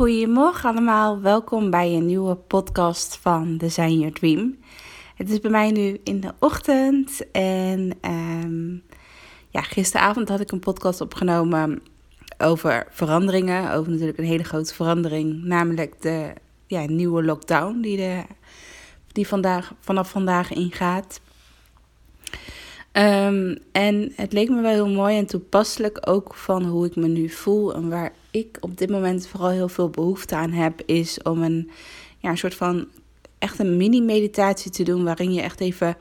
Goedemorgen allemaal, welkom bij een nieuwe podcast van Design Your Dream. Het is bij mij nu in de ochtend en ehm, ja, gisteravond had ik een podcast opgenomen over veranderingen. Over natuurlijk een hele grote verandering, namelijk de ja, nieuwe lockdown die, de, die vandaag, vanaf vandaag ingaat. Um, en het leek me wel heel mooi en toepasselijk ook van hoe ik me nu voel. En waar ik op dit moment vooral heel veel behoefte aan heb, is om een, ja, een soort van echt een mini-meditatie te doen. Waarin je echt even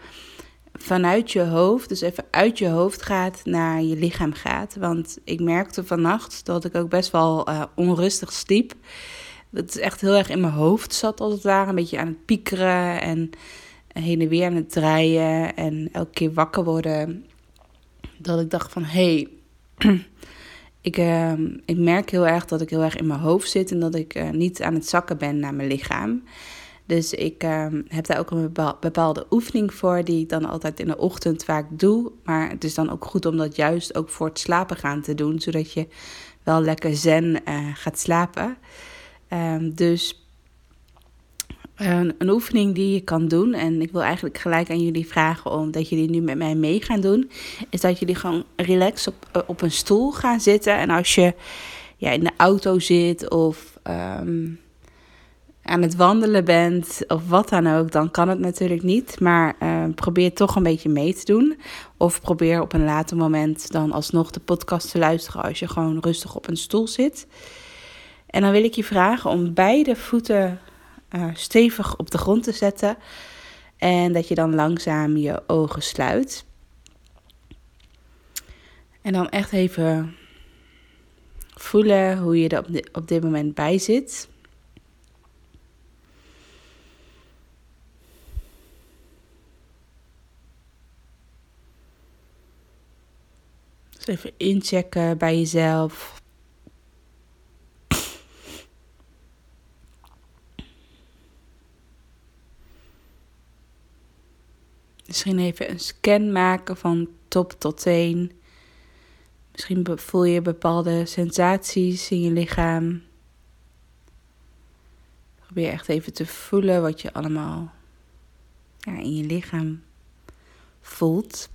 vanuit je hoofd, dus even uit je hoofd gaat naar je lichaam gaat. Want ik merkte vannacht dat ik ook best wel uh, onrustig sliep. Dat het echt heel erg in mijn hoofd zat, als het ware. Een beetje aan het piekeren en heen en weer aan het draaien. En elke keer wakker worden. Dat ik dacht van, hé, hey, ik, uh, ik merk heel erg dat ik heel erg in mijn hoofd zit. En dat ik uh, niet aan het zakken ben naar mijn lichaam. Dus ik uh, heb daar ook een bepaalde oefening voor, die ik dan altijd in de ochtend vaak doe. Maar het is dan ook goed om dat juist ook voor het slapen gaan te doen, zodat je wel lekker zen uh, gaat slapen. Um, dus een, een, oefening die je kan doen, en ik wil eigenlijk gelijk aan jullie vragen om dat jullie nu met mij mee gaan doen, is dat jullie gewoon relax op, op een stoel gaan zitten. En als je ja, in de auto zit of um, aan het wandelen bent of wat dan ook, dan kan het natuurlijk niet. Maar uh, probeer toch een beetje mee te doen. Of probeer op een later moment dan alsnog de podcast te luisteren als je gewoon rustig op een stoel zit. En dan wil ik je vragen om beide voeten uh, stevig op de grond te zetten. En dat je dan langzaam je ogen sluit. En dan echt even voelen hoe je er op, dit, op dit moment bij zit. Dus even inchecken bij jezelf. Misschien even een scan maken van top tot teen. Misschien voel je bepaalde sensaties in je lichaam. Probeer echt even te voelen wat je allemaal ja, in je lichaam voelt.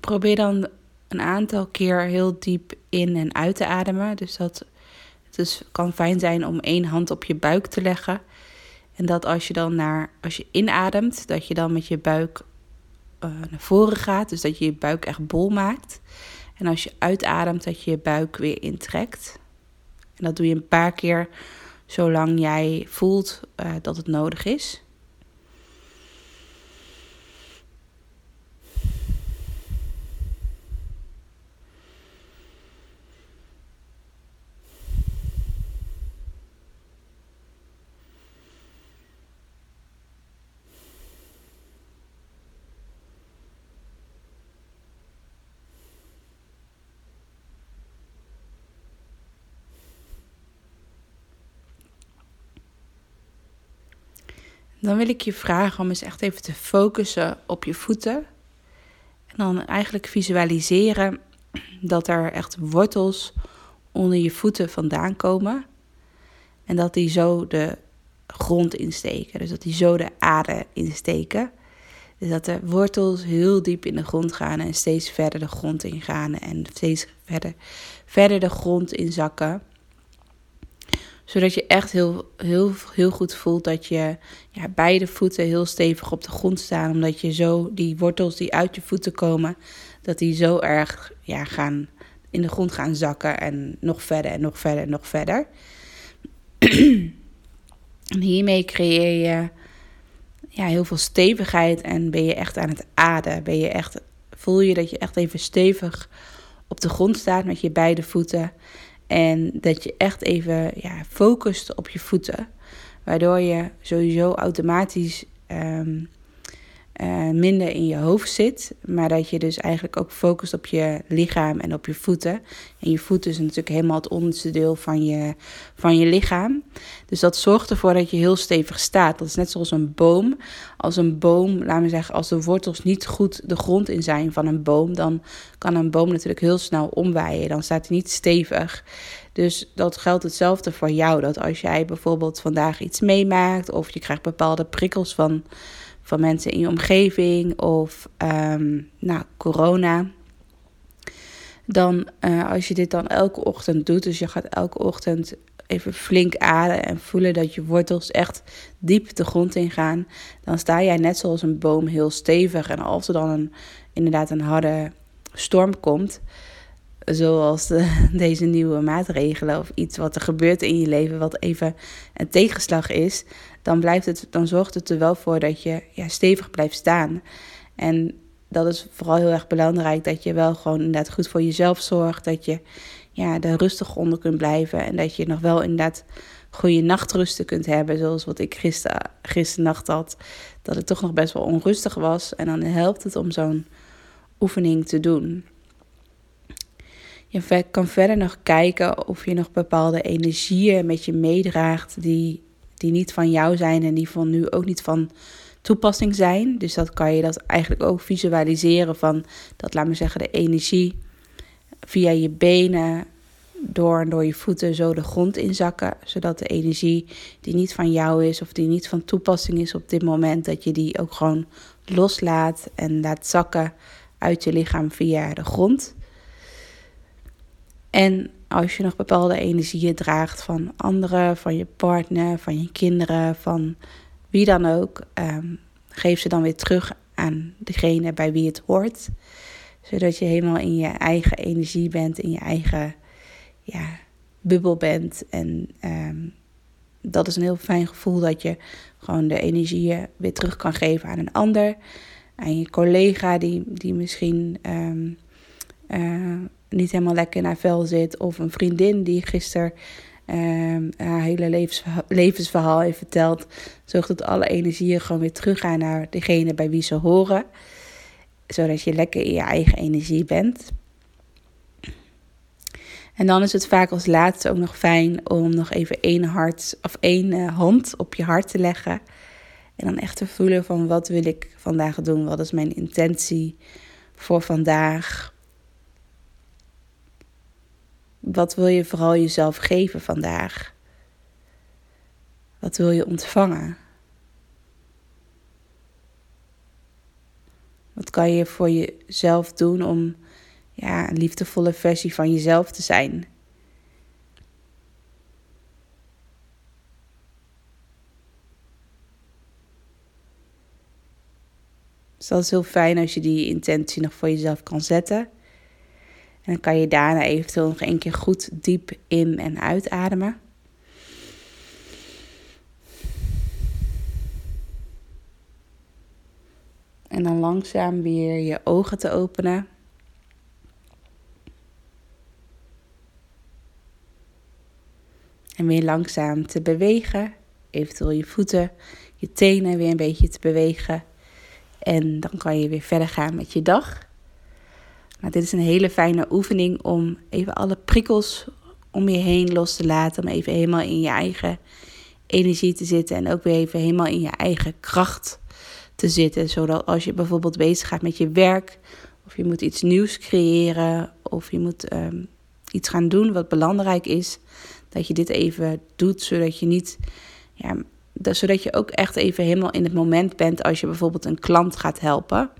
Probeer dan een aantal keer heel diep in en uit te ademen. Dus dat het dus kan fijn zijn om één hand op je buik te leggen. En dat als je dan naar, als je inademt, dat je dan met je buik uh, naar voren gaat. Dus dat je je buik echt bol maakt. En als je uitademt, dat je je buik weer intrekt. En dat doe je een paar keer zolang jij voelt uh, dat het nodig is. Dan wil ik je vragen om eens echt even te focussen op je voeten. En dan eigenlijk visualiseren dat er echt wortels onder je voeten vandaan komen. En dat die zo de grond insteken. Dus dat die zo de aarde insteken. Dus dat de wortels heel diep in de grond gaan en steeds verder de grond ingaan. En steeds verder, verder de grond inzakken zodat je echt heel, heel, heel goed voelt dat je ja, beide voeten heel stevig op de grond staan. Omdat je zo die wortels die uit je voeten komen, dat die zo erg ja, gaan, in de grond gaan zakken. En nog verder en nog verder en nog verder. hiermee creëer je ja, heel veel stevigheid en ben je echt aan het ademen. Ben je echt, voel je dat je echt even stevig op de grond staat met je beide voeten. En dat je echt even ja, focust op je voeten. Waardoor je sowieso automatisch ehm, uh, minder in je hoofd zit. Maar dat je dus eigenlijk ook focust op je lichaam en op je voeten. En je voeten is natuurlijk helemaal het onderste deel van je, van je lichaam. Dus dat zorgt ervoor dat je heel stevig staat. Dat is net zoals een boom. Als een boom, laten we zeggen, als de wortels niet goed de grond in zijn van een boom, dan kan een boom natuurlijk heel snel omwaaien. Dan staat hij niet stevig. Dus dat geldt hetzelfde voor jou. Dat als jij bijvoorbeeld vandaag iets meemaakt of je krijgt bepaalde prikkels van van mensen in je omgeving of nou, corona. Dan uh, als je dit dan elke ochtend doet, dus je gaat elke ochtend even flink ademen en voelen dat je wortels echt diep de grond ingaan, dan sta jij net zoals een boom heel stevig. En als er dan een, inderdaad een harde storm komt, zoals de, deze nieuwe maatregelen of iets wat er gebeurt in je leven wat even een tegenslag is, dan, blijft het, dan zorgt het er wel voor dat je ja, stevig blijft staan. En dat is vooral heel erg belangrijk dat je wel gewoon inderdaad goed voor jezelf zorgt, dat je ja, er rustig onder kunt blijven en dat je nog wel inderdaad goede nachtrusten kunt hebben, zoals wat ik gister, gisternacht had, dat het toch nog best wel onrustig was. En dan helpt het om zo'n oefening te doen. Je kan verder nog kijken of je nog bepaalde energieën met je meedraagt die, die niet van jou zijn en die van nu ook niet van toepassing zijn. Dus dat kan je dat eigenlijk ook visualiseren van dat, laat me zeggen, de energie via je benen door en door je voeten zo de grond inzakken. Zodat de energie die niet van jou is of die niet van toepassing is op dit moment, dat je die ook gewoon loslaat en laat zakken uit je lichaam via de grond. En als je nog bepaalde energieën draagt van anderen, van je partner, van je kinderen, van wie dan ook, um, geef ze dan weer terug aan degene bij wie het hoort. Zodat je helemaal in je eigen energie bent, in je eigen ja, bubbel bent. En ehm, dat is een heel fijn gevoel dat je gewoon de energieën weer terug kan geven aan een ander. Aan je collega die, die misschien um, niet helemaal lekker in haar vel zit. Of een vriendin die gisteren um, haar hele levensverhaal, heeft verteld. Zorgt dat alle energieën gewoon weer teruggaan naar degene bij wie ze horen. Zodat je lekker in je eigen energie bent. En dan is het vaak als laatste ook nog fijn om nog even één hart of één uh, hand op je hart te leggen. En dan echt te voelen van wat wil ik vandaag doen? Wat is mijn intentie voor vandaag? Wat wil je vooral jezelf geven vandaag? Wat wil je ontvangen? Wat kan je voor jezelf doen om ja, een liefdevolle versie van jezelf te zijn? Dus dat is heel fijn als je die intentie nog voor jezelf kan zetten. En dan kan je daarna eventueel nog een keer goed diep in- en uitademen. En dan langzaam weer je ogen te openen. En weer langzaam te bewegen. Eventueel je voeten, je tenen weer een beetje te bewegen. En dan kan je weer verder gaan met je dag. Maar dit is een hele fijne oefening om even alle prikkels om je heen los te laten. Om even helemaal in je eigen energie te zitten. En ook weer even helemaal in je eigen kracht te zitten. Zodat als je bijvoorbeeld bezig gaat met je werk. Of je moet iets nieuws creëren. Of je moet ehm, iets gaan doen wat belangrijk is. Dat je dit even doet. Zodat je niet. Ja, zodat je ook echt even helemaal in het moment bent als je bijvoorbeeld een klant gaat helpen.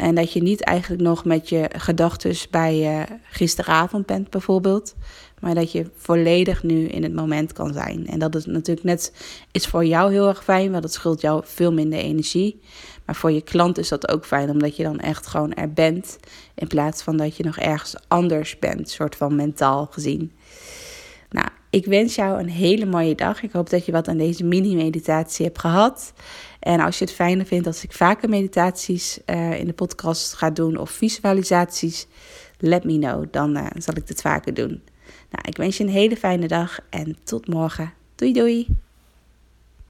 En dat je niet eigenlijk nog met je gedachten bij uh, gisteravond bent, bijvoorbeeld. Maar dat je volledig nu in het moment kan zijn. En dat is natuurlijk net is voor jou heel erg fijn, want het scheelt jou veel minder energie. Maar voor je klant is dat ook fijn, omdat je dan echt gewoon er bent. In plaats van dat je nog ergens anders bent, soort van mentaal gezien. Nou, ik wens jou een hele mooie dag. Ik hoop dat je wat aan deze mini-meditatie hebt gehad. En als je het fijner vindt als ik vaker meditaties uh, in de podcast ga doen of visualisaties, let me know. Dan uh, zal ik dit vaker doen. Nou, ik wens je een hele fijne dag en tot morgen. Doei doei!